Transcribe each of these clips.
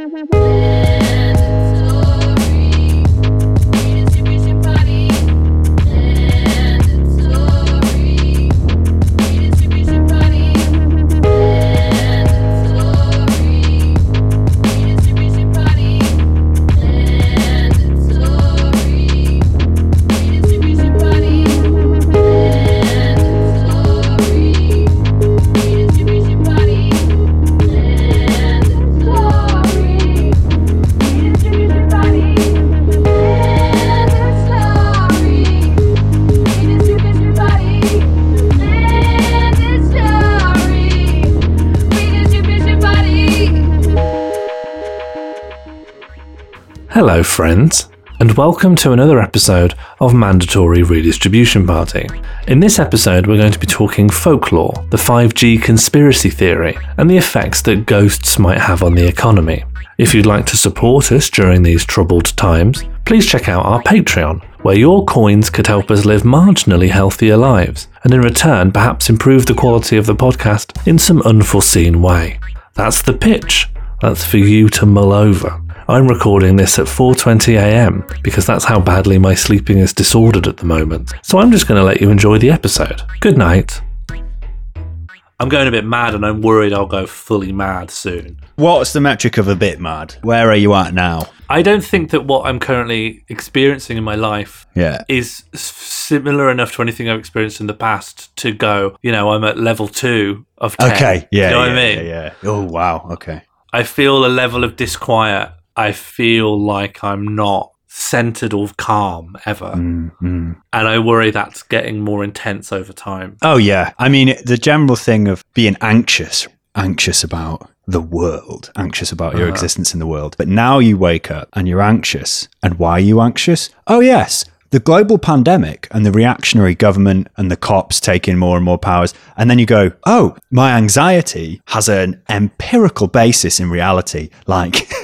Mm-hmm. Hello, friends, and welcome to another episode of Mandatory Redistribution Party. In this episode, we're going to be talking folklore, the 5G conspiracy theory, and the effects that ghosts might have on the economy. If you'd like to support us during these troubled times, please check out our Patreon, where your coins could help us live marginally healthier lives, and in return, perhaps improve the quality of the podcast in some unforeseen way. That's the pitch. That's for you to mull over. I'm recording this at 4:20 a.m. because that's how badly my sleeping is disordered at the moment. So I'm just going to let you enjoy the episode. Good night. I'm going a bit mad and I'm worried I'll go fully mad soon. What's the metric of a bit mad? Where are you at now? I don't think that what I'm currently experiencing in my life Yeah. is similar enough to anything I've experienced in the past to go, you know, I'm at level 2 of 10. Okay. Yeah. You know what yeah, I mean? Yeah, yeah. Oh wow. Okay. I feel a level of disquiet. I feel like I'm not centered or calm ever. Mm, mm. And I worry that's getting more intense over time. Oh yeah. I mean, the general thing of being anxious, anxious about the world, anxious about your Uh-huh. existence in the world. But now you wake up and you're anxious. And why are you anxious? Oh yes. The global pandemic and the reactionary government and the cops taking more and more powers. And then you go, oh, my anxiety has an empirical basis in reality. Like,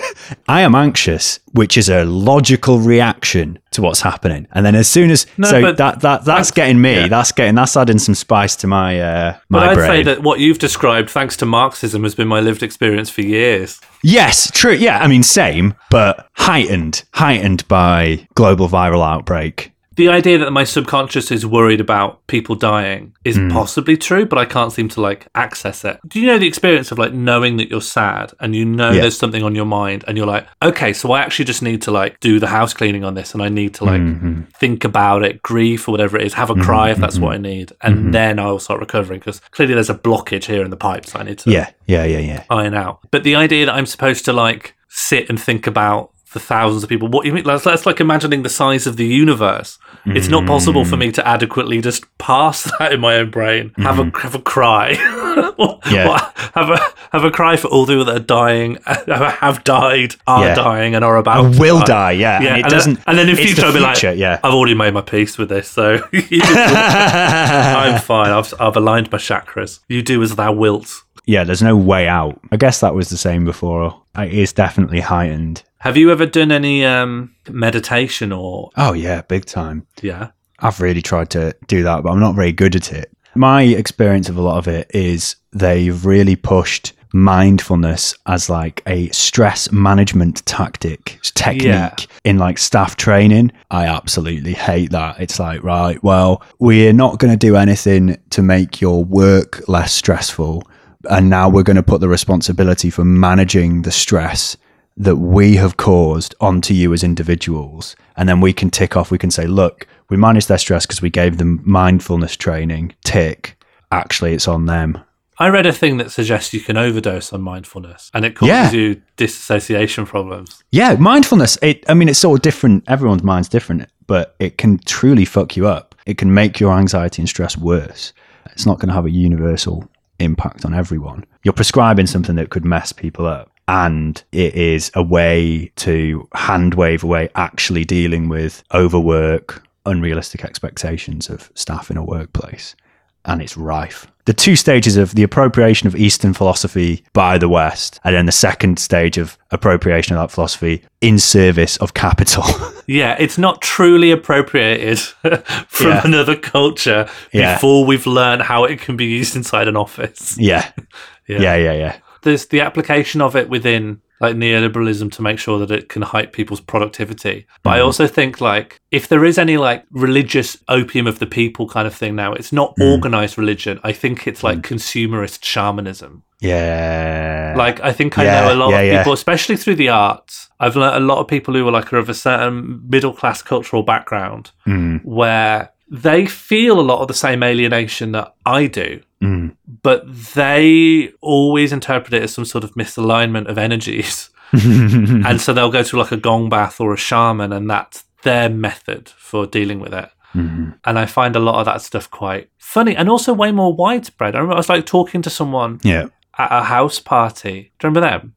I am anxious, which is a logical reaction to what's happening. And then as soon as No, so that that that's that's- getting me. yeah. That's getting that's adding some spice to my uh But my I'd brain. say that what you've described, thanks to Marxism, has been my lived experience for years. yes, true. Yeah, I mean same, but heightened, heightened by global viral outbreak. The idea that my subconscious is worried about people dying is Hmm. possibly true, but I can't seem to like access it. Do you know the experience of like knowing that you're sad and you know Yeah. there's something on your mind and you're like, okay, so I actually just need to like do the house cleaning on this and I need to like Mm-hmm. think about it, grief or whatever it is, have a cry if that's what I need, and then I'll start recovering because clearly there's a blockage here in the pipes I need to Yeah, yeah, yeah, yeah. iron out. But the idea that I'm supposed to like sit and think about the thousands of people, what you mean? That's, that's like imagining the size of the universe. It's not possible for me to adequately just pass that in my own brain. Have a mm-hmm. have a cry. What- Yeah. what- have a have a cry for all the people that are dying, have died, are Yeah. dying, and are about to will die. die. Yeah, Yeah, and it and, doesn't. then, and then in future the I'll be like, yeah. I've already made my peace with this, so I'm fine. I've I've aligned my chakras. You do as thou wilt. Yeah, there's no way out. I guess that was the same before. It is definitely heightened. Have you ever done any um, meditation or Oh yeah, big time. yeah? I've really tried to do that, but I'm not very good at it. My experience of a lot of it is they've really pushed mindfulness as like a stress management tactic technique Yeah. in like staff training. I absolutely hate that. It's like, right, well, we're not going to do anything to make your work less stressful. And now we're going to put the responsibility for managing the stress that we have caused onto you as individuals. And then we can tick off, we can say, look, we managed their stress because we gave them mindfulness training. Tick. Actually, it's on them. I read a thing that suggests you can overdose on mindfulness and it causes Yeah. you disassociation problems. Yeah, mindfulness. It, I mean, it's sort of different. Everyone's mind's different, but it can truly fuck you up. It can make your anxiety and stress worse. It's not going to have a universal impact on everyone. You're prescribing something that could mess people up. And it is a way to hand wave away actually dealing with overwork, unrealistic expectations of staff in a workplace. And it's rife. The two stages of the appropriation of Eastern philosophy by the West, and then the second stage of appropriation of that philosophy in service of capital. Yeah, it's not truly appropriated from Yeah. another culture Yeah. before we've learned how it can be used inside an office. yeah. Yeah. Yeah, yeah, yeah. There's the application of it within like neoliberalism to make sure that it can hype people's productivity. But I also think like if there is any like religious opium of the people kind of thing now, it's not organized religion. I think it's like consumerist shamanism. Yeah. Like I think I Yeah, know a lot yeah, of yeah. people, especially through the arts. I've learnt a lot of people who are like are of a certain middle class cultural background Mm, where they feel a lot of the same alienation that I do, mm. But they always interpret it as some sort of misalignment of energies. and so they'll go to like a gong bath or a shaman, and that's their method for dealing with it. Mhm. And I find a lot of that stuff quite funny and also way more widespread. I remember I was like talking to someone Yeah. at a house party. Do you remember them?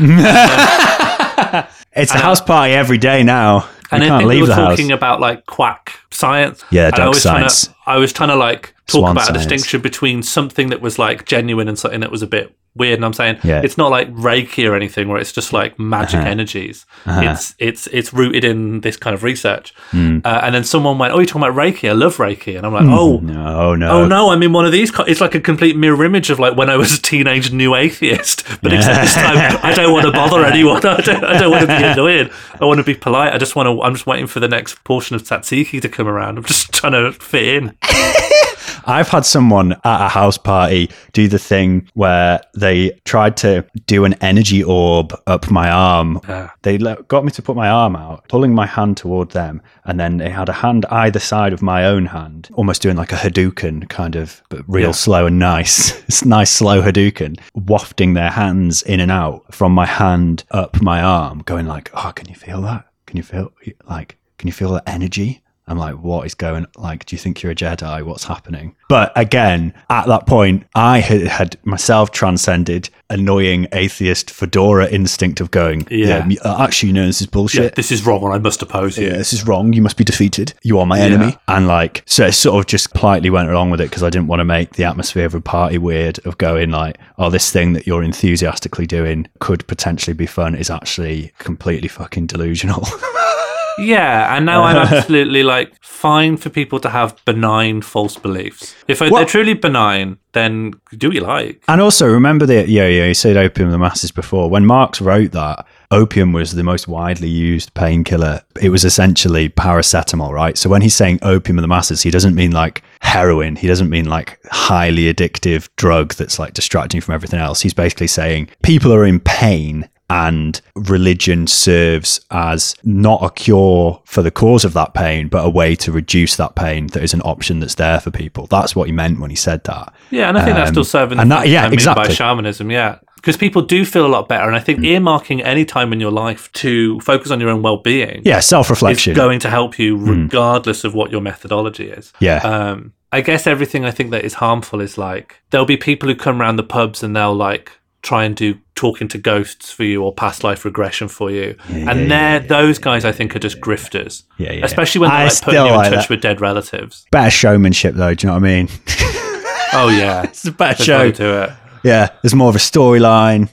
It's a house party every day now. And you I can't think we leave were the house. talking about like quack science. Yeah, And I was trying science. to, I was trying to like talk Swan about science. a distinction between something that was like genuine and something that was a bit weird. And I'm saying Yeah. it's not like Reiki or anything where it's just like magic Uh-huh. energies. Uh-huh. It's it's it's rooted in this kind of research. Mm. Uh, and then someone went, "Oh, you're talking about Reiki? I love Reiki." And I'm like, "Oh." no, no. Oh no! I'm in one of these. Co- it's like a complete mirror image of like when I was a teenage new atheist. But except this time, I don't want to bother anyone. I don't, I don't want to be annoying. I want to be polite. I just want to. I'm just waiting for the next portion of tzatziki to come around. I'm just trying to fit in. I've had someone at a house party do the thing where they tried to do an energy orb up my arm. Yeah. They got me to put my arm out, pulling my hand toward them, and then they had a hand either side of my own hand, almost doing like a Hadouken kind of, but real Yeah. slow and nice. It's nice, slow Hadouken, wafting their hands in and out from my hand up my arm, going like, "Oh, can you feel that? Can you feel like? Can you feel the energy?" I'm like, what is going? Like, do you think you're a Jedi? What's happening? But again, at that point, I had, had myself transcended annoying atheist fedora instinct of going, Yeah. yeah, uh, actually, no, this is Yeah, bullshit. this is wrong, and I must oppose you. Yeah, this is wrong. You must be defeated. You are my enemy. And like, so it sort of just politely went along with it because I didn't want to make the atmosphere of a party weird of going like, oh, this thing that you're enthusiastically doing could potentially be fun is actually completely fucking delusional. Yeah, and now I'm absolutely like fine for people to have benign false beliefs. If they're truly benign, then do what you like. And also remember that yeah, yeah, you said opium of the masses before. When Marx wrote that, opium was the most widely used painkiller. It was essentially paracetamol, right? So when he's saying opium of the masses, he doesn't mean like heroin. He doesn't mean like highly addictive drug that's like distracting from everything else. He's basically saying people are in pain and religion serves as not a cure for the cause of that pain, but a way to reduce that pain that is an option that's there for people. That's what he meant when he said that. Yeah, and I think that's Um, still serving the and that- yeah, I exactly. by shamanism, yeah. Because people do feel a lot better. And I think earmarking any time in your life to focus on your own well being Yeah, self is going to help you regardless of what your methodology is. Yeah. Um, I guess everything I think that is harmful is like there'll be people who come around the pubs and they'll like try and do talking to ghosts for you or past life regression for you. Yeah, and yeah, they're those guys I think are just grifters. Yeah, yeah. Especially when they're like putting you in like touch that. with dead relatives. Better showmanship, though. Do you know what I mean? Oh yeah. it's a better show. to do it. Yeah, there's more of a storyline.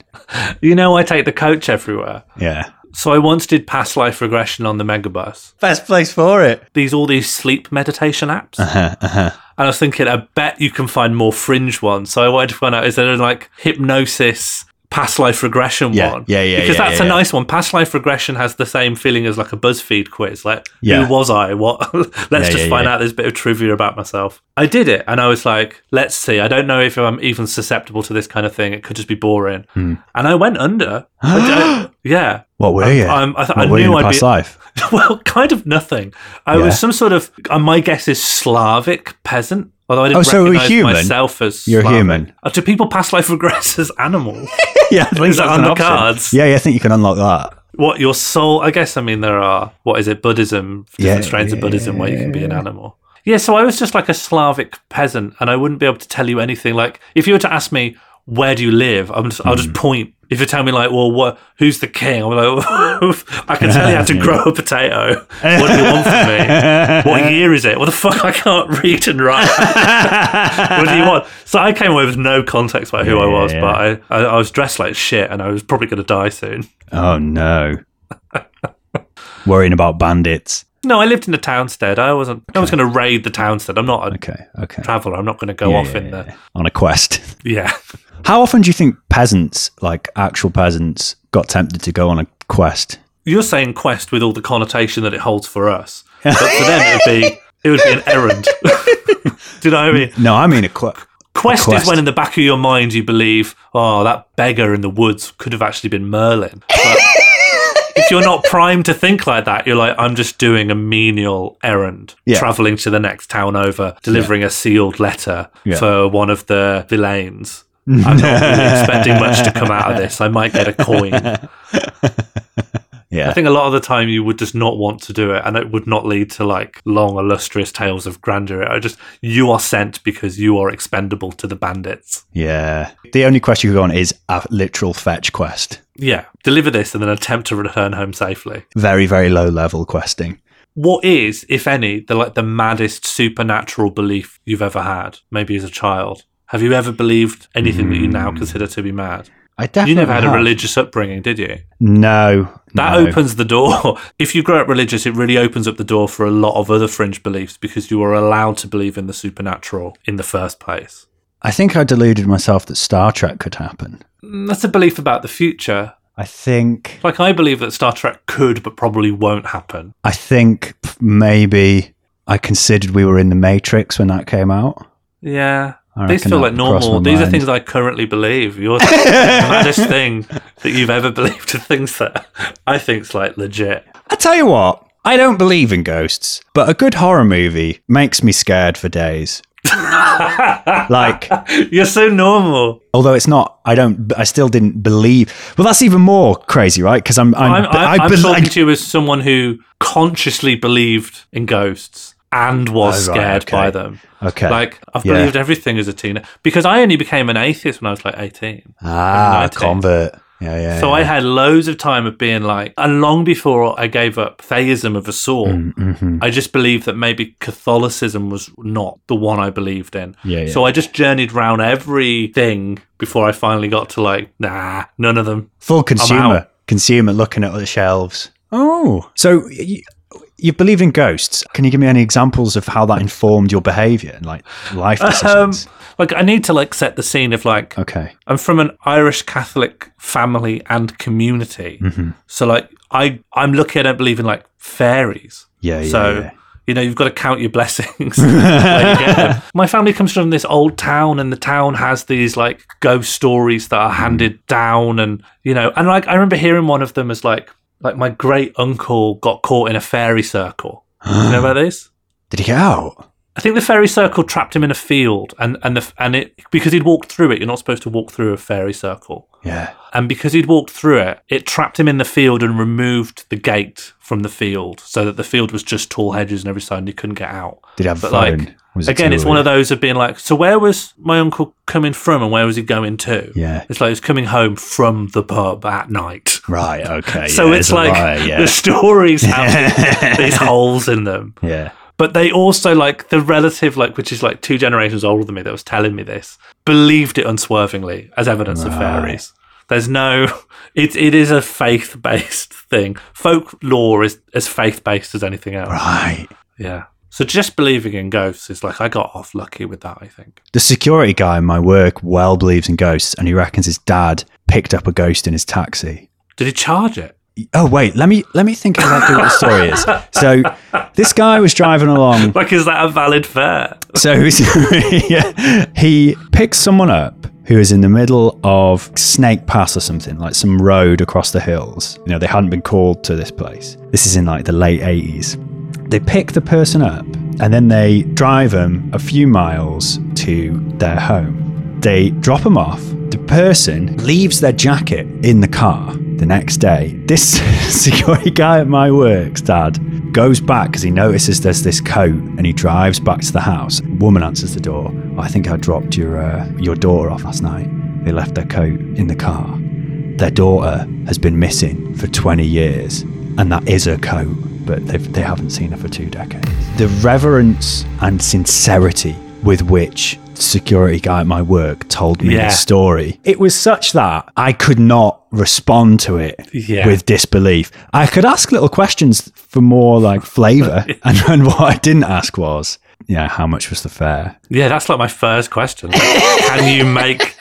You know I take the coach everywhere. Yeah. So I once did past life regression on the megabus. Best place for it. These all these sleep meditation apps. Uh-huh, uh-huh. And I was thinking, I bet you can find more fringe ones. So I wanted to find out is there like hypnosis past life regression Yeah, one? yeah, yeah, Because yeah, that's yeah, a nice one. Past life regression has the same feeling as like a BuzzFeed quiz. Like, who was I? What? let's just find out this bit of trivia about myself. I did it, and I was like, let's see. I don't know if I'm even susceptible to this kind of thing. It could just be boring. Hmm. And I went under. I yeah. What were you? I'm- I, th- what I were knew I'd past be. life? Well, kind of nothing. I was some sort of. Uh, my guess is Slavic peasant. Although I didn't Oh, so recognize human? myself as You're Slavic. human. Uh, do people past life regress as animals? yeah, I think Is that on the option. cards? Yeah, yeah, I think you can unlock that. what your soul? I guess. I mean, there are. What is it? Buddhism. Different Yeah, strains of Buddhism where you can be an animal. Yeah. So I was just like a Slavic peasant, and I wouldn't be able to tell you anything. Like, if you were to ask me where do you live, I'm just, I'll Hmm. just point. If you tell me like, well, what? Who's the king? I'm like, I can tell you how to grow a potato. What do you want from me? What year is it? What the fuck? I can't read and write. what do you want? So I came away with no context about who I was, Yeah. but I, I, I was dressed like shit, and I was probably going to die soon. Oh no. Worrying about bandits. No, I lived in the townstead. I wasn't. I was going to raid the townstead. I'm not a Okay, okay. traveller. I'm not going to go Yeah, off yeah, in yeah, the. on a quest. Yeah. How often do you think peasants, like actual peasants, got tempted to go on a quest. You're saying quest with all the connotation that it holds for us, but for them it would be it would be an errand. Do you know what I mean? No, I mean a quest. Quest, quest. is when in the back of your mind you believe, oh, that beggar in the woods could have actually been Merlin. But if you're not primed to think like that, you're like, I'm just doing a menial errand, Yeah. traveling to the next town over, delivering a sealed letter Yeah. for one of the villains. I'm not really expecting much to come out of this. I might get a coin. Yeah. I think a lot of the time you would just not want to do it, and it would not lead to like long, illustrious tales of grandeur. I just you are sent because you are expendable to the bandits. Yeah. The only quest you could go on is a literal fetch quest. Yeah, deliver this and then attempt to return home safely. Very, very low level questing. What is, if any, the like the maddest supernatural belief you've ever had? Maybe as a child. Have you ever believed anything that you now hmm. consider to be mad? I definitely You never had a religious upbringing, did you? No. That no. opens the door. If you grow up religious, it really opens up the door for a lot of other fringe beliefs because you are allowed to believe in the supernatural in the first place. I think I deluded myself that Star Trek could happen. Mm, That's a belief about the future. I think Like, I believe that Star Trek could, but probably won't happen. I think maybe I considered we were in the Matrix when that came out. Yeah. These feel like normal. These are things I currently believe. You're the maddest thing that you've ever believed are things that I think's like legit. I tell you what, I don't believe in ghosts, but a good horror movie makes me scared for days. like, You're so normal. although it's not, I don't, I still didn't believe. Well, that's even more crazy, right? Because I'm, I'm, I'm, I'm, I I'm talking to you as someone who consciously believed in ghosts and was Oh, right, scared okay. by them. okay. Like I've Yeah. believed everything as a teenager because I only became an atheist when I was like 18. ah, convert. Yeah, yeah. So yeah. I had loads of time of being like, and long before I gave up theism of a sort, Mhm. I just believed that maybe Catholicism was not the one I believed in. Yeah. So I just journeyed around everything before I finally got to like, nah, none of them. Full consumer. Consumer looking at the shelves. Oh. So you, you believe in ghosts. Can you give me any examples of how that informed your behavior and like life Um, decisions? Like I need to like set the scene of like okay. I'm from an Irish Catholic family and community. Mm-hmm. So like I I'm lucky I don't believe in like fairies. Yeah, yeah. So yeah. you know you've got to count your blessings. you. My family comes from this old town, and the town has these like ghost stories that are handed down, and you know, and like I remember hearing one of them as like like my great uncle got caught in a fairy circle. You know about this? Did he get out? I think the fairy circle trapped him in a field, and and the and it because he'd walked through it. You're not supposed to walk through a fairy circle. Yeah. And because he'd walked through it, it trapped him in the field and removed the gate from the field so that the field was just tall hedges on every side and he couldn't get out. Did he have a But phone? like, Was it again, it's one of those of being like, so where was my uncle coming from and where was he going to? Yeah. It's like he's coming home from the pub at night. Right. Okay. So yeah, it's a like lie, yeah. the stories have these holes in them. yeah. But they also like the relative, like which is like two generations older than me, that was telling me this, believed it unswervingly as evidence of fairies. There's no, it it is a faith based thing. Folklore is as faith based as anything else. Right. Yeah. So just believing in ghosts is like I got off lucky with that. I think. The security guy in my work well believes in ghosts, and he reckons his dad picked up a ghost in his taxi. Did he charge it? Oh wait, let me let me think exactly what the story is. So this guy was driving along. Like, is that a valid fare? So yeah, he picks someone up who is in the middle of Snake Pass or something, like some road across the hills. You know, they hadn't been called to this place. This is in like the late 80s. They pick the person up and then they drive them a few miles to their home. They drop them off. The person leaves their jacket in the car the next day. This security guy at my work's dad goes back because he notices there's this coat and he drives back to the house. Woman answers the door. I think I dropped your uh, your daughter off last night. They left their coat in the car. Their daughter has been missing for 20 years, and that is her coat, but they haven't seen her for two decades. The reverence and sincerity with which security guy at my work told me Yeah. this story, it was such that I could not respond to it Yeah. with disbelief. I could ask little questions for more like flavour, and, and what I didn't ask was, yeah, how much was the fare? Yeah, that's like my first question. Can you make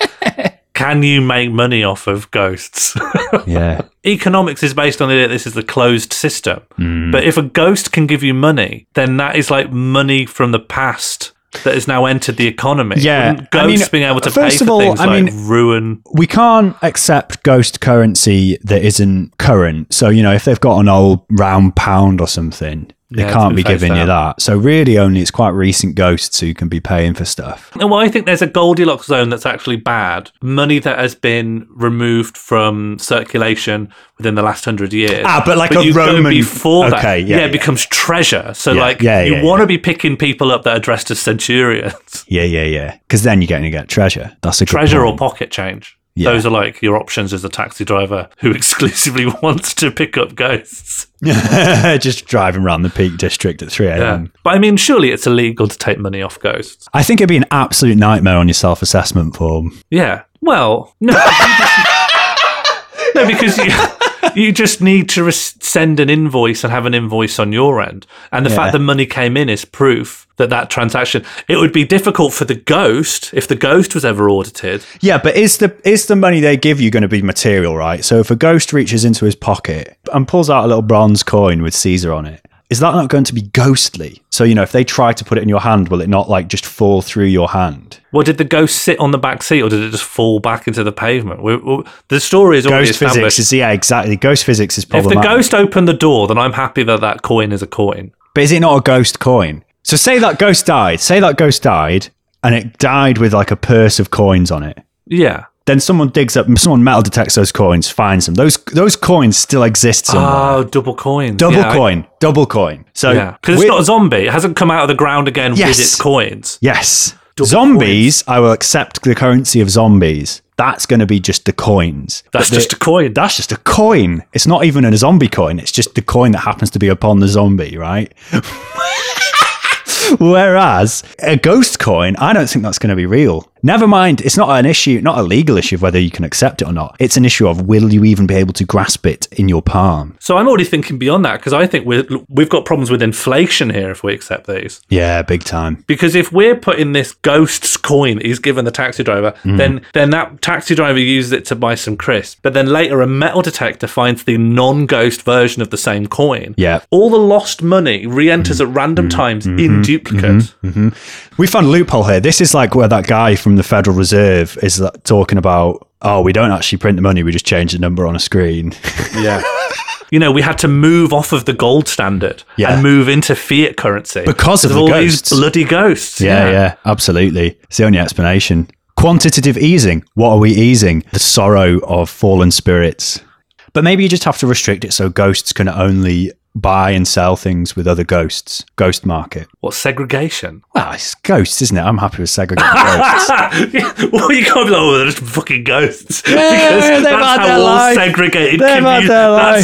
can you make money off of ghosts? Yeah. Economics is based on the idea that this is the closed system. Mm. But if a ghost can give you money, then that is like money from the past that has now entered the economy. Yeah, Wouldn't I ghosts mean, being able to first pay of for all, things I like mean- ruin. we can't accept ghost currency that isn't current. So, you know, if they've got an old round pound or something, they Yeah, can't be giving you that. So, really, only it's quite recent ghosts who can be paying for stuff. Well, I think there's a Goldilocks zone that's actually bad. Money that has been removed from circulation within the last hundred years. Ah, but like a you go Roman- before that, Okay, yeah, it yeah. becomes treasure. So, Yeah, like, yeah, you want to be picking people up that are dressed as centurions. Yeah, yeah, yeah. Because then you're going to get treasure. That's a good treasure or pocket change. Yeah. Those are like your options as a taxi driver who exclusively wants to pick up ghosts. Just driving around the Peak District at 3 a.m. Yeah. But I mean, surely it's illegal to take money off ghosts. I think it'd be an absolute nightmare on your self assessment form. Yeah. Well, no. no, because you, you just need to res- send an invoice and have an invoice on your end. And the Yeah. fact the money came in is proof that that transaction. It would be difficult for the ghost if the ghost was ever audited. Yeah, but is the is the money they give you going to be material, right? So if a ghost reaches into his pocket and pulls out a little bronze coin with Caesar on it, is that not going to be ghostly? So you know, if they try to put it in your hand, will it not like just fall through your hand? Well, did the ghost sit on the back seat or did it just fall back into the pavement? We, we, the story is already Ghost physics is yeah, exactly. Ghost physics is problematic. if the ghost opened the door, then I'm happy that that coin is a coin. but is it not a ghost coin? So say that ghost died. Say that ghost died, and it died with like a purse of coins on it. Yeah. Then someone digs up, someone metal detects those coins, finds them. Those those coins still exist somewhere. Oh, double coin. double Yeah, I- coin, double coin. So Yeah, because it's not a zombie. It hasn't come out of the ground again Yes. with its coins. Yes. Double zombies, I will accept the currency of zombies. That's going to be just the coins. That's But just a coin. that's just a coin. It's not even a zombie coin. It's just the coin that happens to be upon the zombie, right? Whereas a ghost coin, I don't think that's going to be real. Never mind, it's not an issue, not a legal issue of whether you can accept it or not. It's an issue of will you even be able to grasp it in your palm? So I'm already thinking beyond that because I think we're, we've got problems with inflation here if we accept these. Yeah, big time. Because if we're putting this ghost's coin he's given the taxi driver, Mm. then then that taxi driver uses it to buy some crisps. But then later a metal detector finds the non-ghost version of the same coin. Yeah. All the lost money re-enters mm. at random mm. times mm-hmm. in duplicate. Mm-hmm. Mm-hmm. We found a loophole here. This is like where that guy from the Federal Reserve is like, talking about, oh, we don't actually print the money, we just change the number on a screen. Yeah. You know, we had to move off of the gold standard Yeah. and move into fiat currency Because of the all ghosts. these bloody ghosts. yeah, yeah, absolutely. It's the only explanation. Quantitative easing. What are we easing? The sorrow of fallen spirits. But maybe you just have to restrict it so ghosts can only buy and sell things with other ghosts. Ghost market. What segregation? Well, it's ghosts, isn't it? I'm happy with segregated ghosts. well, you can't be like, oh, they're just fucking ghosts. Yeah, because they've that's had how their all life. segregated They've their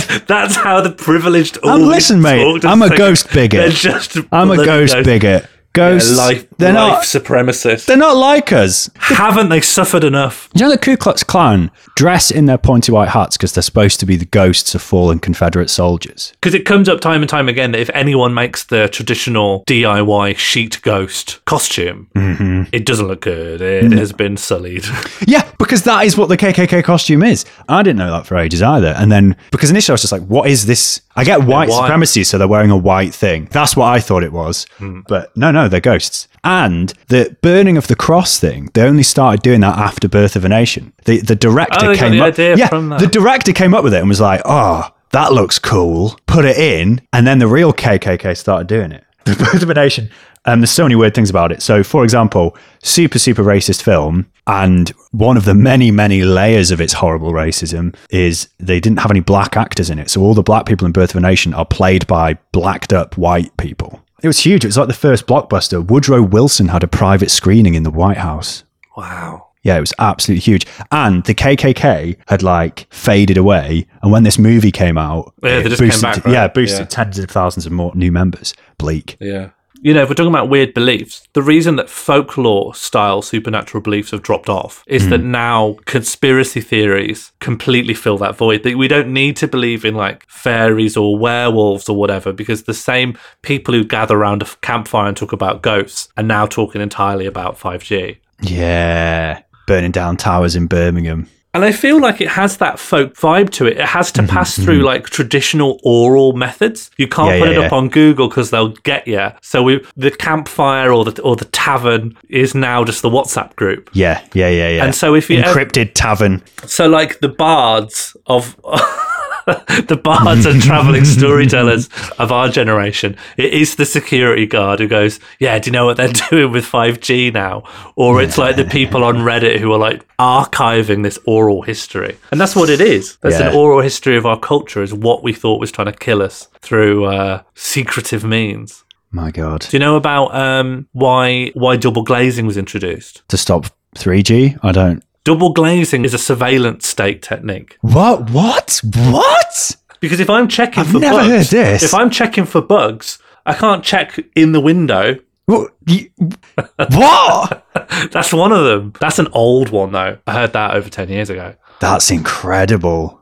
That's, that's how the privileged. Um, listen, mate, I'm a ghost bigot. I'm a ghost bigot. Ghosts, Yeah, life, they're not. supremacists. They're not like us. Haven't they suffered enough? You know the Ku Klux Klan dress in their pointy white hats because they're supposed to be the ghosts of fallen Confederate soldiers. Because it comes up time and time again that if anyone makes the traditional DIY sheet ghost costume, Mm-hmm. it doesn't look good. It has been sullied. Yeah, because that is what the KKK costume is. I didn't know that for ages either. And then because initially I was just like, what is this? I get white white. supremacy, so they're wearing a white thing. That's what I thought it was. Hmm. But no, no, they're ghosts. And the burning of the cross thing, they only started doing that after Birth of a Nation. The the director Oh, came the up. yeah, the director came up with it and was like, oh, that looks cool. Put it in. And then the real KKK started doing it. The Birth of a Nation. Um, there's so many weird things about it. So, for example, super, super racist film. And one of the many, many layers of its horrible racism is they didn't have any black actors in it. So, all the black people in Birth of a Nation are played by blacked up white people. It was huge. It was like the first blockbuster. Woodrow Wilson had a private screening in the White House. wow. Yeah, it was absolutely huge. And the KKK had like faded away. And when this movie came out, Yeah, they it just came boosted, back, right? yeah, boosted Yeah. tens of thousands of more new members. Bleak. Yeah. You know, if we're talking about weird beliefs, the reason that folklore style supernatural beliefs have dropped off is that hmm. now conspiracy theories completely fill that void. That we don't need to believe in like fairies or werewolves or whatever because the same people who gather around a campfire and talk about ghosts are now talking entirely about 5G. Yeah. burning down towers in Birmingham. And I feel like it has that folk vibe to it. It has to Mm-hmm, pass through like traditional oral methods. You can't Yeah, put yeah, it up on Google because they'll get you. So we, the campfire or the or the tavern is now just the WhatsApp group. Yeah, yeah, yeah, yeah. And so if you ever- encrypted tavern, So like the bards of the bards and traveling storytellers of our generation, it is the security guard who goes, "Yeah, do you know what they're doing with 5G now?" Or it's like the people on Reddit who are like archiving this oral history. And that's what it is. That's an oral history of our culture is what we thought was trying to kill us through uh, secretive means. my God, Do you know about um, why why double glazing was introduced? to stop 3G. I don't. Double glazing is a surveillance state technique. What? What? What? Because if I'm checking I've for never bugs, heard this. if I'm checking for bugs, I can't check in the window. What? You- what? That's one of them. That's an old one though. I heard that over ten years ago. That's incredible.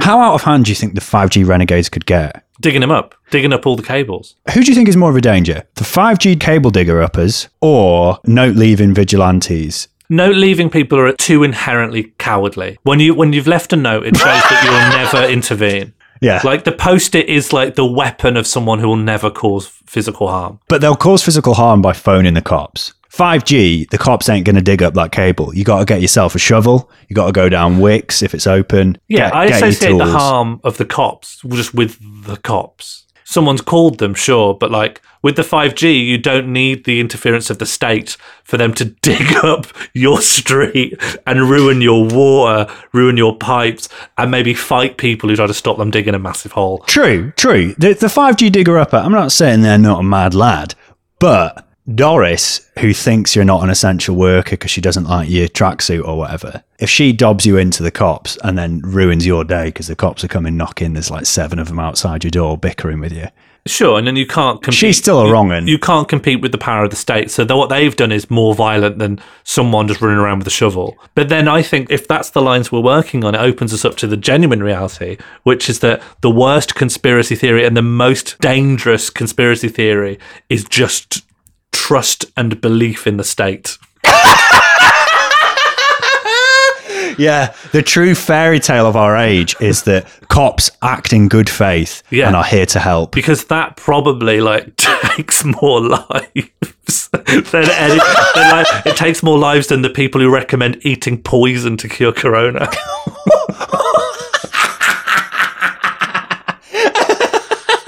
How out of hand do you think the 5G renegades could get? Digging them up, digging up all the cables. Who do you think is more of a danger? The 5G cable digger uppers or note leaving vigilantes? Note leaving people are too inherently cowardly. When you when you've left a note, it shows that you'll never intervene. Yeah. Like the post-it is like the weapon of someone who will never cause physical harm. but they'll cause physical harm by phoning the cops. 5G, the cops ain't going to dig up that cable. You got to get yourself a shovel. You got to go down Wickes if it's open. Yeah, Get- I associate the harm of the cops just with the cops. Someone's called them, sure, but like with the 5G, you don't need the interference of the state for them to dig up your street and ruin your water, ruin your pipes, and maybe fight people who try to stop them digging a massive hole. True, true. The, the 5G digger upper, I'm not saying they're not a mad lad, but Doris, who thinks you're not an essential worker because she doesn't like your tracksuit or whatever, if she dobs you into the cops and then ruins your day because the cops are coming knocking, there's like seven of them outside your door bickering with you. Sure, and then you can't compete. She's still a you- wrong 'un. You can't compete with the power of the state. So what they've done is more violent than someone just running around with a shovel. But then I think if that's the lines we're working on, it opens us up to the genuine reality, which is that the worst conspiracy theory and the most dangerous conspiracy theory is just trust and belief in the state. Yeah, the true fairy tale of our age is that cops act in good faith Yeah. and are here to help. Because that probably like takes more lives than any. than, like, it takes more lives than the people who recommend eating poison to cure corona.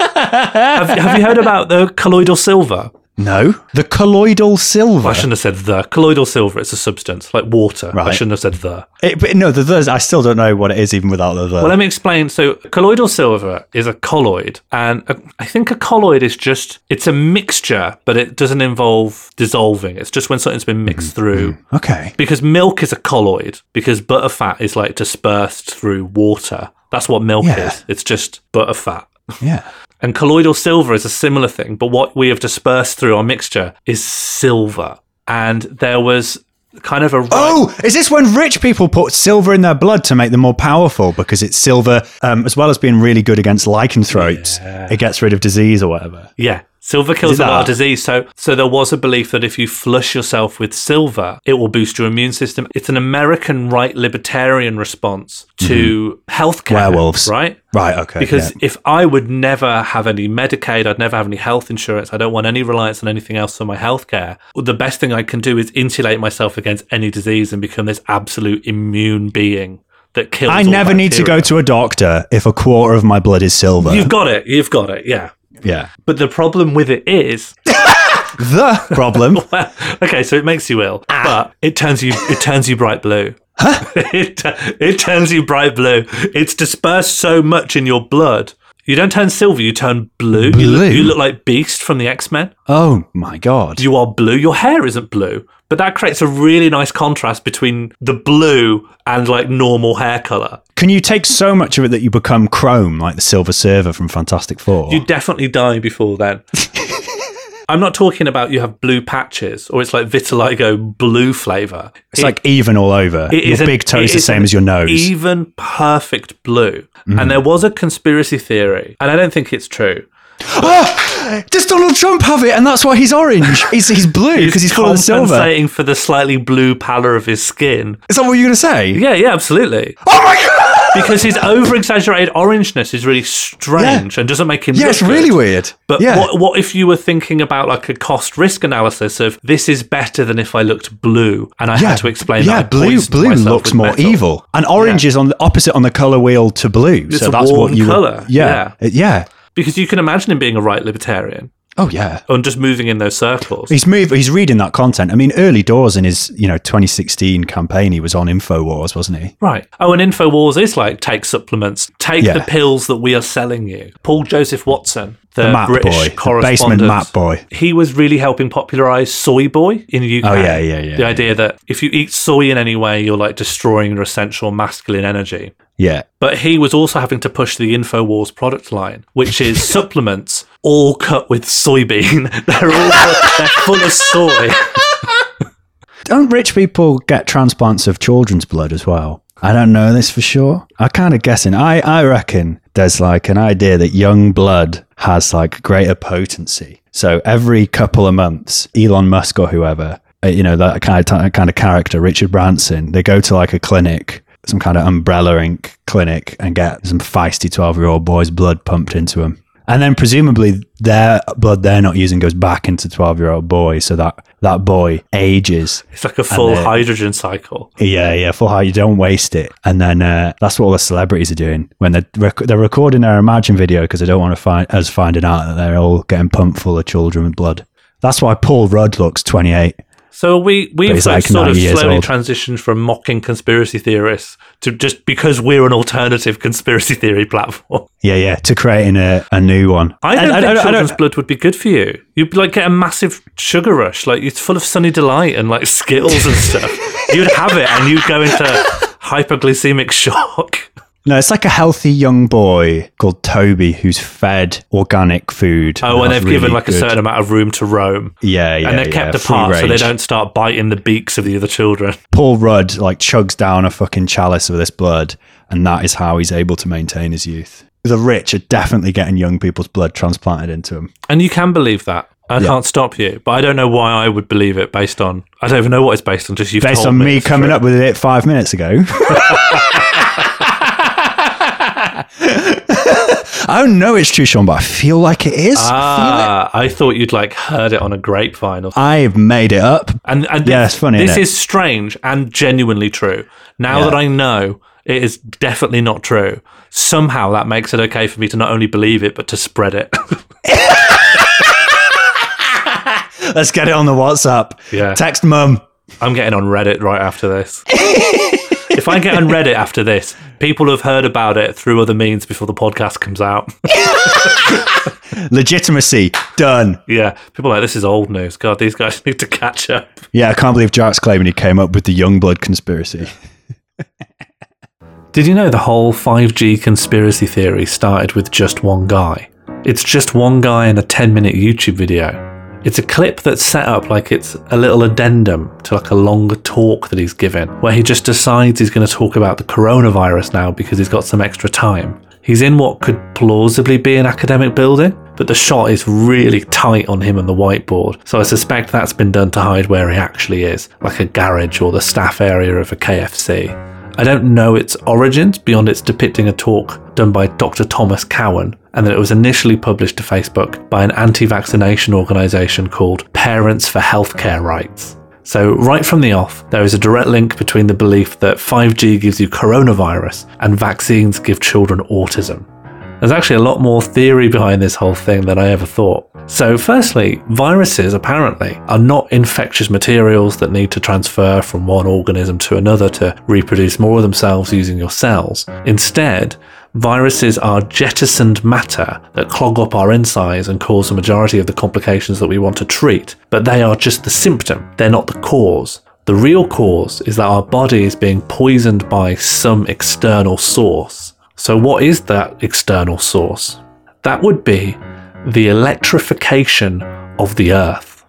have, have you heard about the colloidal silver? No, the colloidal silver. I shouldn't have said the colloidal silver. It's a substance like water. I shouldn't have said the. It, but no, the, the I still don't know what it is even without the. the. Well, let me explain. So, colloidal silver is a colloid, and a, I think a colloid is just it's a mixture, but it doesn't involve dissolving. It's just when something's been mixed mm-hmm. through. Mm-hmm. okay. Because milk is a colloid, because butter fat is like dispersed through water. That's what milk Yeah. is. It's just butter fat. Yeah. And colloidal silver is a similar thing, but what we have dispersed through our mixture is silver. And there was kind of a Oh, is this when rich people put silver in their blood to make them more powerful because it's silver, um, as well as being really good against lycanthropes, it gets rid of disease or whatever. Yeah. Silver kills a lot of disease. So so there was a belief that if you flush yourself with silver, it will boost your immune system. It's an American right libertarian response to healthcare. Mm-hmm. Werewolves. Right? Right. Okay. Because yeah. if I would never have any Medicaid, I'd never have any health insurance, I don't want any reliance on anything else for my healthcare. The best thing I can do is insulate myself against any disease and become this absolute immune being that kills. I never need to go to a doctor if a quarter of my blood is silver. You've got it. You've got it. Yeah. Yeah. But the problem with it is The problem. Well, okay, so it makes you ill, Ah. but it turns you it turns you bright blue. it, it turns you bright blue. It's dispersed so much in your blood. You don't turn silver, you turn blue. You, look, you look like Beast from the X Men. oh my god. You are blue. Your hair isn't blue, but that creates a really nice contrast between the blue and like normal hair color. Can you take so much of it that you become chrome, like the Silver Surfer from Fantastic Four? You definitely die before then. I'm not talking about you have blue patches or it's like vitiligo blue flavor. it's like even all over. It your an- big toe it is the same as your nose. Even perfect blue. Mm-hmm. And there was a conspiracy theory, and I don't think it's true. Oh, does Donald Trump have it? And that's why he's orange. He's, he's blue because he's, full of silver. compensating for the slightly blue pallor of his skin. Is that what you're going to say? Yeah, yeah, absolutely. Oh my God! Because his over exaggerated orangeness is really strange and doesn't make him Yeah, look it's really good. weird. But yeah. what, what if you were thinking about like a cost risk analysis of this is better than if I looked blue and I had to explain yeah, blue blue looks more metal. evil, and orange is on the opposite on the color wheel to blue. It's so that's what you colour, Yeah, yeah. Because you can imagine him being a right libertarian Oh yeah. Oh, and just moving in those circles. He's move. He's reading that content. I mean, early doors in his you know 2016 campaign, he was on Infowars, wasn't he? Right. Oh, and InfoWars is like take supplements, take Yeah. the pills that we are selling you. Paul Joseph Watson, the, The map British boy, the basement map boy. he was really helping popularize soy boy in the UK. Oh, yeah, yeah, yeah, The yeah. idea that if you eat soy in any way, you're like destroying your essential masculine energy. Yeah. But he was also having to push the InfoWars product line, which is supplements all cut with soybean. They're all they're full of soy. Don't rich people get transplants of children's blood as well? I don't know this for sure. I'm kind of guessing. I, I reckon there's like an idea that young blood has like greater potency. So every couple of months, Elon Musk or whoever, uh, you know, that kind of, kind of character, Richard Branson, they go to like a clinic, some kind of umbrella ink clinic and get some feisty 12 year old boy's blood pumped into them. And then presumably their blood they're not using goes back into 12 year old boy. So that, that boy ages It's like a full hydrogen cycle. yeah, yeah, full high. You don't waste it, and then uh, that's what all the celebrities are doing when they're rec- they're recording their Imagine video because they don't want to find us finding out that they're all getting pumped full of children with blood. That's why Paul Rudd looks 28. So we we've like sort of slowly old. transitioned from mocking conspiracy theorists to just because we're an alternative conspiracy theory platform. Yeah, yeah, to creating a, a new one. I don't And think I don't- children's blood would be good for you. You'd like get a massive sugar rush, like it's full of Sunny Delight and like Skittles and stuff. You'd have it and you'd go into hypoglycemic shock. No, it's like a healthy young boy called Toby who's fed organic food. Oh, and that's they've given really like a certain amount of room to roam. Yeah, yeah, and they're yeah, kept apart so they don't start biting the beaks of the other children. Paul Rudd like chugs down a fucking chalice of this blood, and that is how he's able to maintain his youth. The rich are definitely getting young people's blood transplanted into them. And you can believe that. I can't stop you, but I don't know why I would believe it based on. I don't even know what it's based on. Just you've Based on me coming true. up with it five minutes ago. I don't know it's true, Sean, but I feel like it is. Ah, I thought you'd like heard it on a grapevine or something. I've made it up. And, and Yeah, this, it's funny, This it? is strange and genuinely true. Now Yeah. that I know it is definitely not true, somehow that makes it okay for me to not only believe it but to spread it. Let's get it on the WhatsApp. Yeah. Text mum. I'm getting on Reddit right after this. if I get on Reddit after this, people have heard about it through other means before the podcast comes out. Legitimacy. Done. yeah, people are like this is old news. God, these guys need to catch up. Yeah, I can't believe Jack's claiming he came up with the young blood conspiracy. Did you know the whole 5G conspiracy theory started with just one guy? It's just one guy in a 10 minute YouTube video. It's a clip that's set up like it's a little addendum to like a longer talk that he's given, where he just decides he's going to talk about the coronavirus now because he's got some extra time. He's in what could plausibly be an academic building, but the shot is really tight on him and the whiteboard, so I suspect that's been done to hide where he actually is, like a garage or the staff area of a KFC. I don't know its origins beyond its depicting a talk done by Dr. Thomas Cowan, and that it was initially published to Facebook by an anti vaccination organisation called Parents for Healthcare Rights. So, right from the off, there is a direct link between the belief that 5G gives you coronavirus and vaccines give children autism. There's actually a lot more theory behind this whole thing than I ever thought. So, firstly, viruses apparently are not infectious materials that need to transfer from one organism to another to reproduce more of themselves using your cells. Instead, viruses are jettisoned matter that clog up our insides and cause the majority of the complications that we want to treat. But they are just the symptom, they're not the cause. The real cause is that our body is being poisoned by some external source. So, what is that external source? That would be the electrification of the Earth.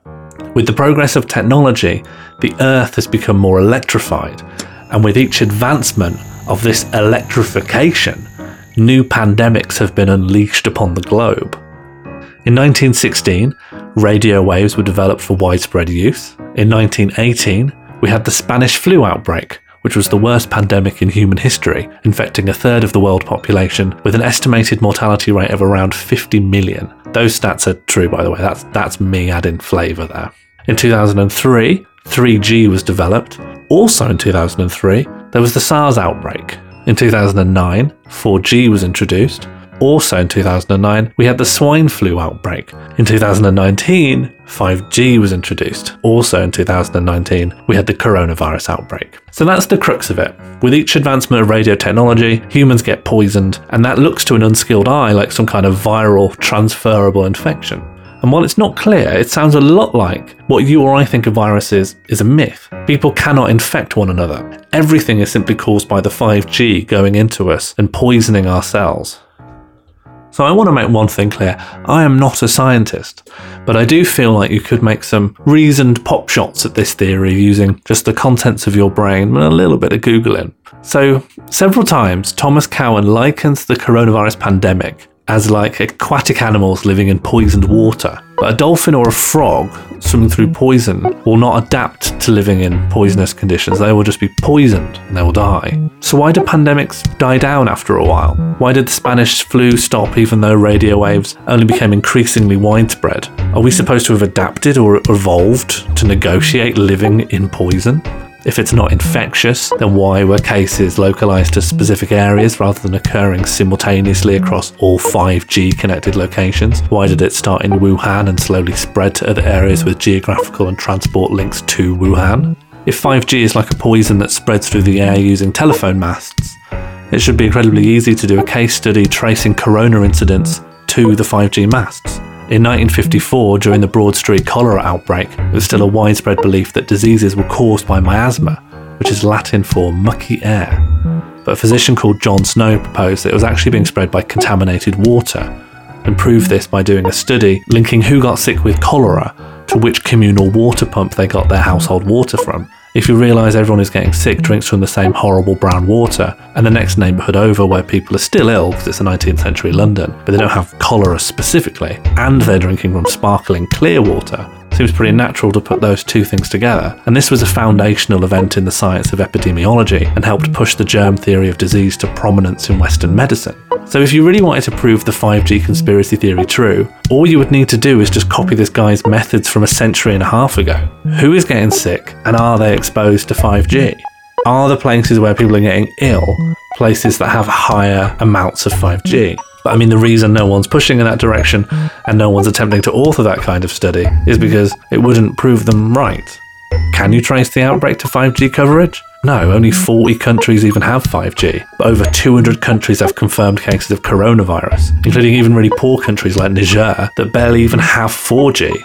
With the progress of technology, the Earth has become more electrified, and with each advancement of this electrification, new pandemics have been unleashed upon the globe. In 1916, radio waves were developed for widespread use. In 1918, we had the Spanish flu outbreak, which was the worst pandemic in human history, infecting a third of the world population with an estimated mortality rate of around 50 million. Those stats are true, by the way. That's, that's me adding flavour there. In 2003, 3G was developed. Also in 2003, there was the SARS outbreak. In 2009, 4G was introduced. Also in 2009, we had the swine flu outbreak. In 2019, 5G was introduced. Also in 2019, we had the coronavirus outbreak. So that's the crux of it. With each advancement of radio technology, humans get poisoned, and that looks to an unskilled eye like some kind of viral, transferable infection. And while it's not clear, it sounds a lot like what you or I think of virus is, is a myth. People cannot infect one another. Everything is simply caused by the 5G going into us and poisoning our cells. So I want to make one thing clear I am not a scientist, but I do feel like you could make some reasoned pop shots at this theory using just the contents of your brain and a little bit of Googling. So, several times, Thomas Cowan likens the coronavirus pandemic as like aquatic animals living in poisoned water. But a dolphin or a frog swimming through poison will not adapt to living in poisonous conditions. They will just be poisoned and they will die. So, why do pandemics die down after a while? Why did the Spanish flu stop even though radio waves only became increasingly widespread? Are we supposed to have adapted or evolved to negotiate living in poison? If it's not infectious, then why were cases localized to specific areas rather than occurring simultaneously across all 5G connected locations? Why did it start in Wuhan and slowly spread to other areas with geographical and transport links to Wuhan? If 5G is like a poison that spreads through the air using telephone masts, it should be incredibly easy to do a case study tracing corona incidents to the 5G masts. In 1954, during the Broad Street cholera outbreak, there was still a widespread belief that diseases were caused by miasma, which is Latin for mucky air. But a physician called John Snow proposed that it was actually being spread by contaminated water, and proved this by doing a study linking who got sick with cholera to which communal water pump they got their household water from. If you realise everyone is getting sick drinks from the same horrible brown water, and the next neighbourhood over where people are still ill because it's the 19th century London, but they don't have cholera specifically, and they're drinking from sparkling clear water, seems pretty natural to put those two things together. And this was a foundational event in the science of epidemiology and helped push the germ theory of disease to prominence in Western medicine. So, if you really wanted to prove the 5G conspiracy theory true, all you would need to do is just copy this guy's methods from a century and a half ago. Who is getting sick, and are they exposed to 5G? Are the places where people are getting ill places that have higher amounts of 5G? But I mean, the reason no one's pushing in that direction and no one's attempting to author that kind of study is because it wouldn't prove them right. Can you trace the outbreak to 5G coverage? No, only 40 countries even have 5G, but over 200 countries have confirmed cases of coronavirus, including even really poor countries like Niger that barely even have 4G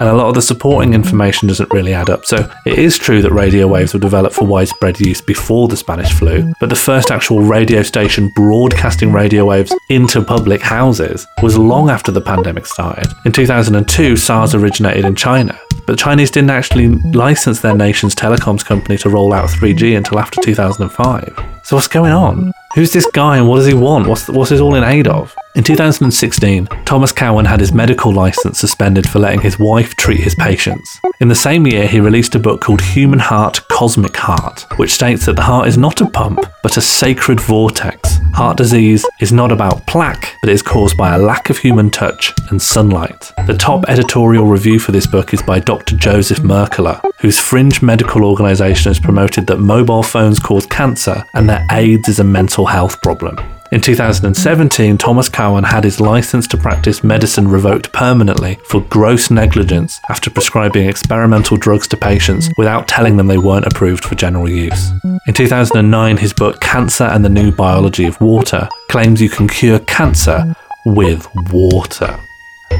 and a lot of the supporting information doesn't really add up. So it is true that radio waves were developed for widespread use before the Spanish flu, but the first actual radio station broadcasting radio waves into public houses was long after the pandemic started. In 2002, SARS originated in China. But the Chinese didn't actually license their nation's telecoms company to roll out 3G until after 2005. So what's going on? Who's this guy and what does he want? What's, what's this all in aid of? In 2016, Thomas Cowan had his medical license suspended for letting his wife treat his patients. In the same year, he released a book called Human Heart Cosmic Heart, which states that the heart is not a pump, but a sacred vortex. Heart disease is not about plaque, but is caused by a lack of human touch and sunlight. The top editorial review for this book is by Dr. Joseph Mercola, whose fringe medical organization has promoted that mobile phones cause cancer and that AIDS is a mental health problem. In 2017, Thomas Cowan had his license to practice medicine revoked permanently for gross negligence after prescribing experimental drugs to patients without telling them they weren't approved for general use. In 2009, his book Cancer and the New Biology of Water claims you can cure cancer with water.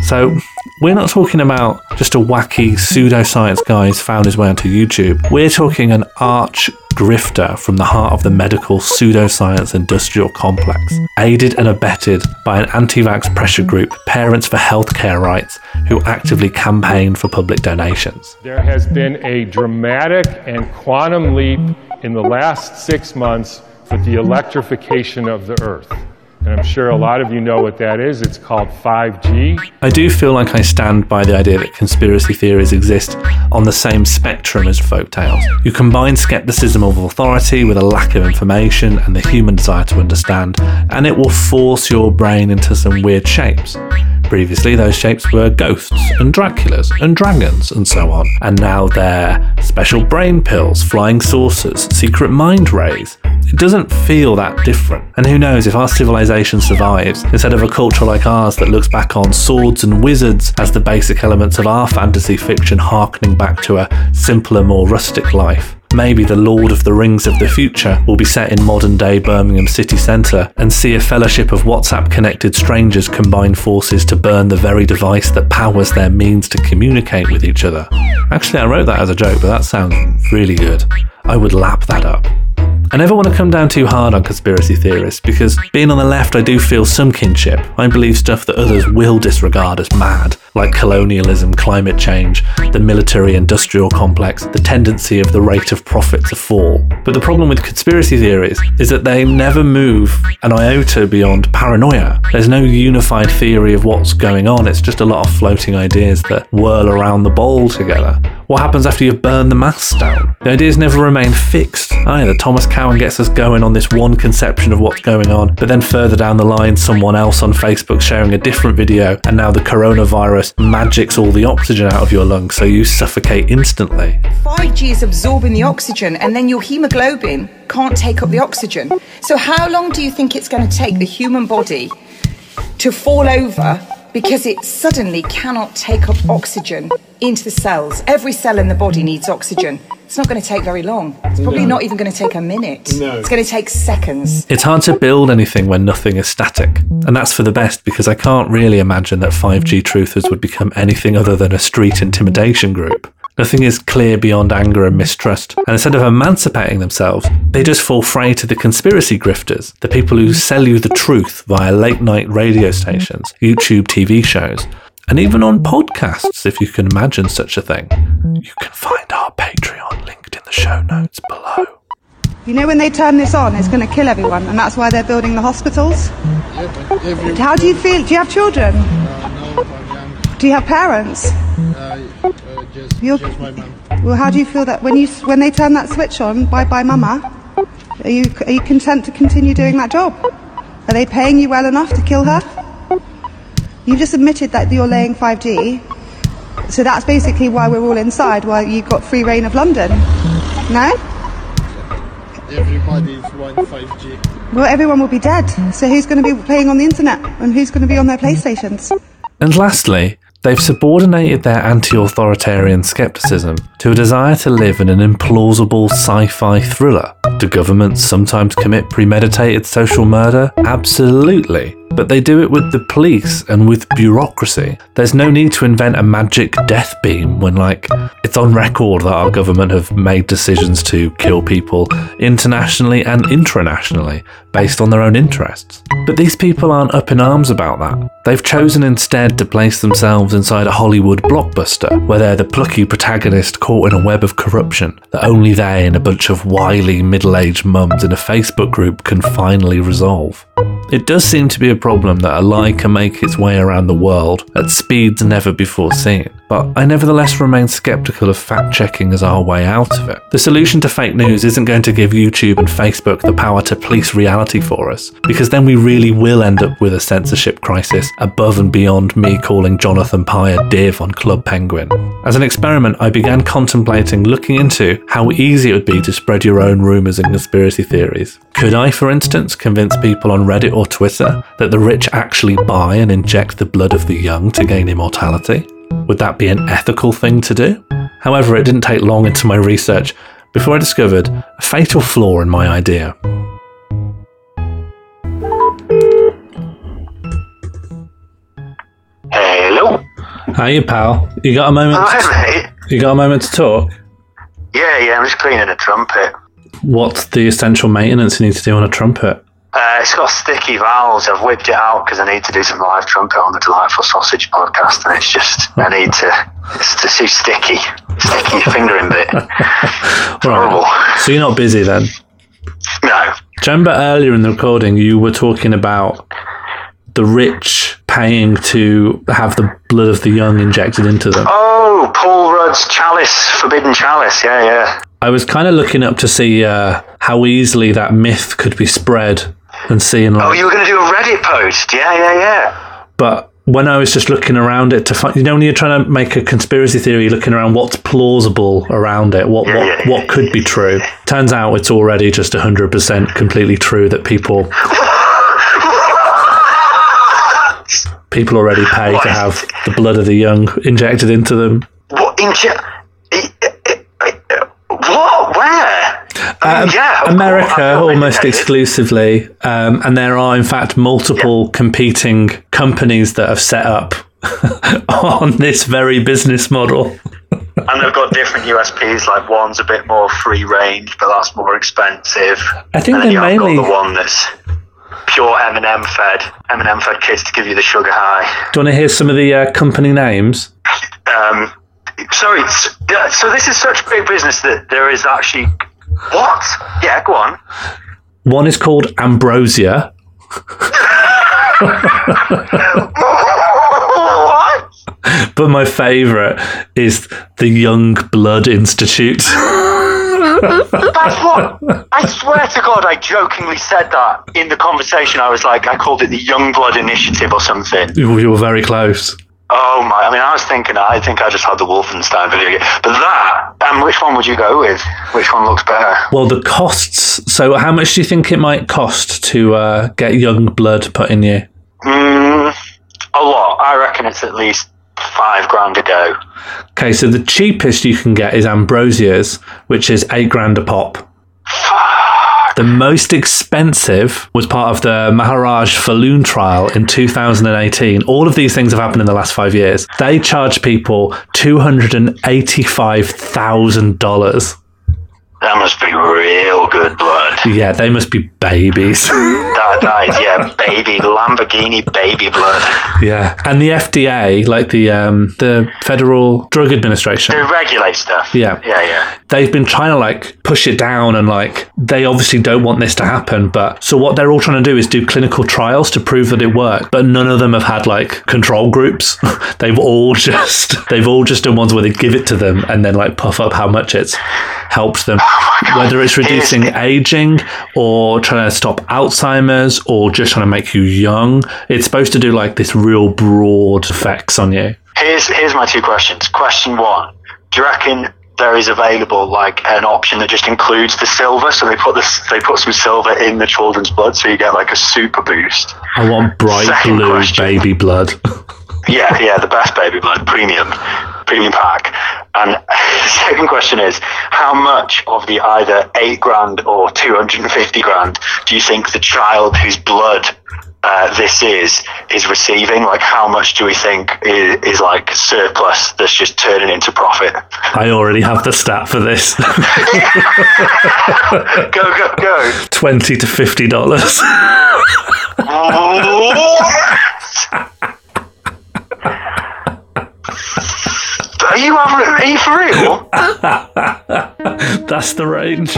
So, we're not talking about just a wacky pseudoscience guy who's found his way onto YouTube. We're talking an arch grifter from the heart of the medical pseudoscience industrial complex, aided and abetted by an anti vax pressure group, Parents for Healthcare Rights, who actively campaigned for public donations. There has been a dramatic and quantum leap in the last six months with the electrification of the Earth. And I'm sure a lot of you know what that is. It's called 5G. I do feel like I stand by the idea that conspiracy theories exist on the same spectrum as folk tales. You combine skepticism of authority with a lack of information and the human desire to understand, and it will force your brain into some weird shapes. Previously, those shapes were ghosts and Draculas and dragons and so on, and now they're special brain pills, flying saucers, secret mind rays. It doesn't feel that different. And who knows if our civilization survives, instead of a culture like ours that looks back on swords and wizards as the basic elements of our fantasy fiction, harkening back to a simpler, more rustic life. Maybe the Lord of the Rings of the future will be set in modern day Birmingham city centre and see a fellowship of WhatsApp connected strangers combine forces to burn the very device that powers their means to communicate with each other. Actually, I wrote that as a joke, but that sounds really good. I would lap that up. I never want to come down too hard on conspiracy theorists because being on the left, I do feel some kinship. I believe stuff that others will disregard as mad, like colonialism, climate change, the military industrial complex, the tendency of the rate of profit to fall. But the problem with conspiracy theories is that they never move an iota beyond paranoia. There's no unified theory of what's going on, it's just a lot of floating ideas that whirl around the bowl together. What happens after you've burned the masts down? The ideas never remain fixed either. Thomas Cowan gets us going on this one conception of what's going on, but then further down the line, someone else on Facebook sharing a different video, and now the coronavirus magics all the oxygen out of your lungs so you suffocate instantly. 5G is absorbing the oxygen, and then your hemoglobin can't take up the oxygen. So, how long do you think it's going to take the human body to fall over because it suddenly cannot take up oxygen into the cells? Every cell in the body needs oxygen. It's not going to take very long. It's probably not even going to take a minute. No. It's going to take seconds. It's hard to build anything when nothing is static. And that's for the best because I can't really imagine that 5G truthers would become anything other than a street intimidation group. Nothing is clear beyond anger and mistrust. And instead of emancipating themselves, they just fall prey to the conspiracy grifters, the people who sell you the truth via late night radio stations, YouTube TV shows, and even on podcasts, if you can imagine such a thing. You can find our Patreon linked in the show notes below. You know when they turn this on, it's going to kill everyone, and that's why they're building the hospitals. How do you feel? Do you have children? Do you have parents? Uh, just, You're- just my mom. Well, how do you feel that when you when they turn that switch on, bye bye, mama? Are you are you content to continue doing that job? Are they paying you well enough to kill her? You've just admitted that you're laying 5G, so that's basically why we're all inside. Why you've got free rein of London? No? Everybody is 5G. Well, everyone will be dead. So who's going to be playing on the internet and who's going to be on their PlayStations? And lastly, they've subordinated their anti authoritarian skepticism to a desire to live in an implausible sci fi thriller. Do governments sometimes commit premeditated social murder? Absolutely. But they do it with the police and with bureaucracy. There's no need to invent a magic death beam when, like, it's on record that our government have made decisions to kill people internationally and intranationally based on their own interests. But these people aren't up in arms about that. They've chosen instead to place themselves inside a Hollywood blockbuster where they're the plucky protagonist caught in a web of corruption that only they and a bunch of wily middle aged mums in a Facebook group can finally resolve. It does seem to be a problem that a lie can make its way around the world at speeds never before seen, but I nevertheless remain skeptical of fact checking as our way out of it. The solution to fake news isn't going to give YouTube and Facebook the power to police reality for us, because then we really will end up with a censorship crisis above and beyond me calling Jonathan Pie a div on Club Penguin. As an experiment, I began contemplating looking into how easy it would be to spread your own rumours and conspiracy theories. Could I, for instance, convince people on Reddit or Twitter that the rich actually buy and inject the blood of the young to gain immortality? Would that be an ethical thing to do? However, it didn't take long into my research before I discovered a fatal flaw in my idea. Hello. Hiya, pal. You got a moment? Hi, mate. You got a moment to talk? Yeah, yeah, I'm just cleaning a trumpet. What's the essential maintenance you need to do on a trumpet? Uh, it's got sticky valves. I've whipped it out because I need to do some live trumpet on the Delightful Sausage podcast, and it's just I need to. It's just too sticky. Sticky fingering bit. Right. Horrible. So you're not busy then? No, Do you remember earlier in the recording you were talking about the rich paying to have the blood of the young injected into them? Oh, Paul Rudd's chalice, forbidden chalice. Yeah, yeah. I was kind of looking up to see uh, how easily that myth could be spread and seeing oh, like Oh, you were going to do a Reddit post? Yeah, yeah, yeah. But when I was just looking around it to find, you know, when you're trying to make a conspiracy theory, you're looking around what's plausible around it, what what, what could be true. Turns out it's already just 100% completely true that people people already pay What? to have the blood of the young injected into them. What? Inja- I- I- I- what? Where? I mean, Um, yeah, America course, almost exclusively, um, and there are in fact multiple competing companies that have set up on this very business model. And they've got different USPs. Like one's a bit more free range, but that's more expensive. I think and then they mainly- got the one that's pure M&M fed, M&M fed kids to give you the sugar high. Do you want to hear some of the uh, company names? Um, sorry, yeah, so this is such big business that there is actually what? Yeah, go on. One is called Ambrosia. what? But my favourite is the Young Blood Institute. That's what I swear to God. I jokingly said that in the conversation. I was like, I called it the Young Blood Initiative or something. you you were very close. Oh my! I mean, I was thinking. I think I just had the Wolfenstein video game, but that. And which one would you go with? Which one looks better? Well, the costs. So, how much do you think it might cost to uh, get Young Blood put in you? Mm, a lot. I reckon it's at least five grand a go. Okay, so the cheapest you can get is Ambrosia's, which is eight grand a pop. The most expensive was part of the Maharaj Falloon trial in 2018. All of these things have happened in the last five years. They charged people $285,000. That must be real good blood. Yeah, they must be babies. That, that is, yeah, baby Lamborghini baby blood. yeah. And the FDA, like the um, the Federal Drug Administration, They regulate stuff. Yeah. yeah, yeah. they've been trying to like push it down and like they obviously don't want this to happen but so what they're all trying to do is do clinical trials to prove that it works but none of them have had like control groups they've all just they've all just done ones where they give it to them and then like puff up how much it's helped them whether it's reducing aging or trying to stop alzheimer's or just trying to make you young it's supposed to do like this real broad effects on you Here's here's my two questions. Question one: Do you reckon there is available like an option that just includes the silver? So they put this they put some silver in the children's blood, so you get like a super boost. i want bright Second blue question. baby blood Yeah, yeah, the best baby blood, premium, premium pack. And second question is, how much of the either eight grand or two hundred and fifty grand do you think the child whose blood uh, this is is receiving? Like, how much do we think is, is like surplus that's just turning into profit? I already have the stat for this. Go, go, go! Twenty to fifty dollars. Are you are you for real? That's the range.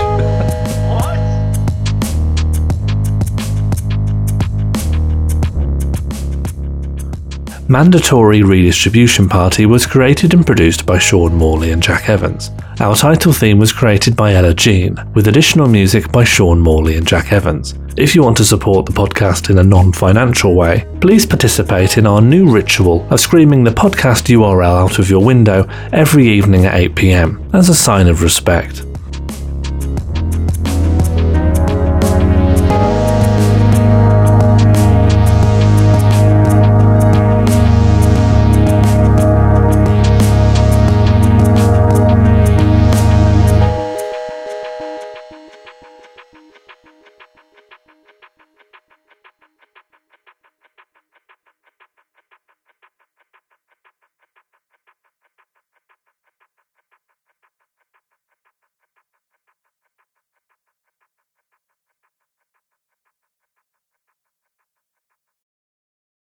Mandatory Redistribution Party was created and produced by Sean Morley and Jack Evans. Our title theme was created by Ella Jean, with additional music by Sean Morley and Jack Evans. If you want to support the podcast in a non financial way, please participate in our new ritual of screaming the podcast URL out of your window every evening at 8pm as a sign of respect.